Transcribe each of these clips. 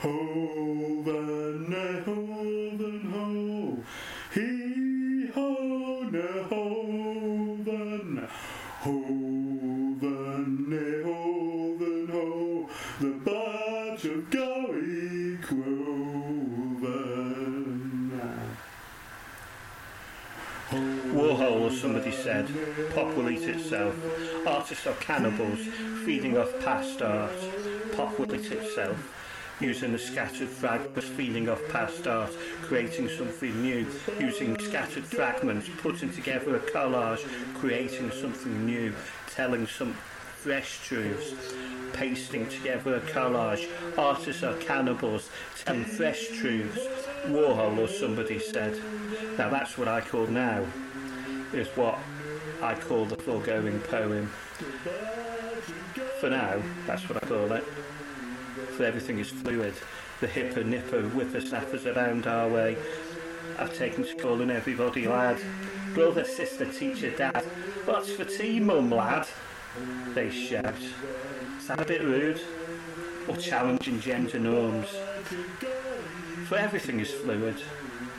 Hoven, hoven, ho. He ho, ne hoven. Hoven, ne hoven, ho. The badge of Gary Groven. Warhol, or somebody said, pop will eat itself. Artists are cannibals, feeding off past art. Pop will eat itself, using the scattered fragments, feeding off past art, creating something new, using scattered fragments, putting together a collage, creating something new, telling some fresh truths, pasting together a collage. Artists are cannibals, telling fresh truths. Warhol, or somebody said. Now that's what I call now, is what I call the foregoing poem. For now, that's what I call it. For everything is fluid. The hipper nipper whippersnappers around our way. I've taken to calling everybody lad. Brother, sister, teacher, dad. What's for tea, mum, lad? They shout. Is that a bit rude? Or challenging gender norms? For everything is fluid.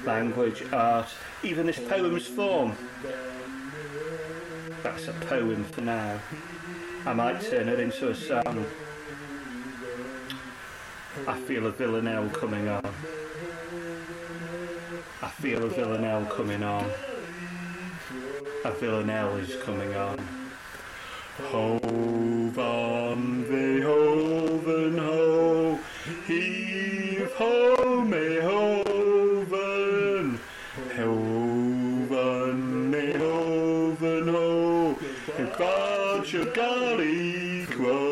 Language, art, even this poem's form. That's a poem for now. I might turn it into a song. I feel a villanelle coming on. I feel a villanelle coming on. A villanelle is coming on. Hove on the hoven ho, heave ho me hoven, hoven me hoven ho, and God your golly groven,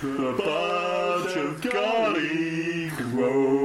hoven bunch of Gary Grove.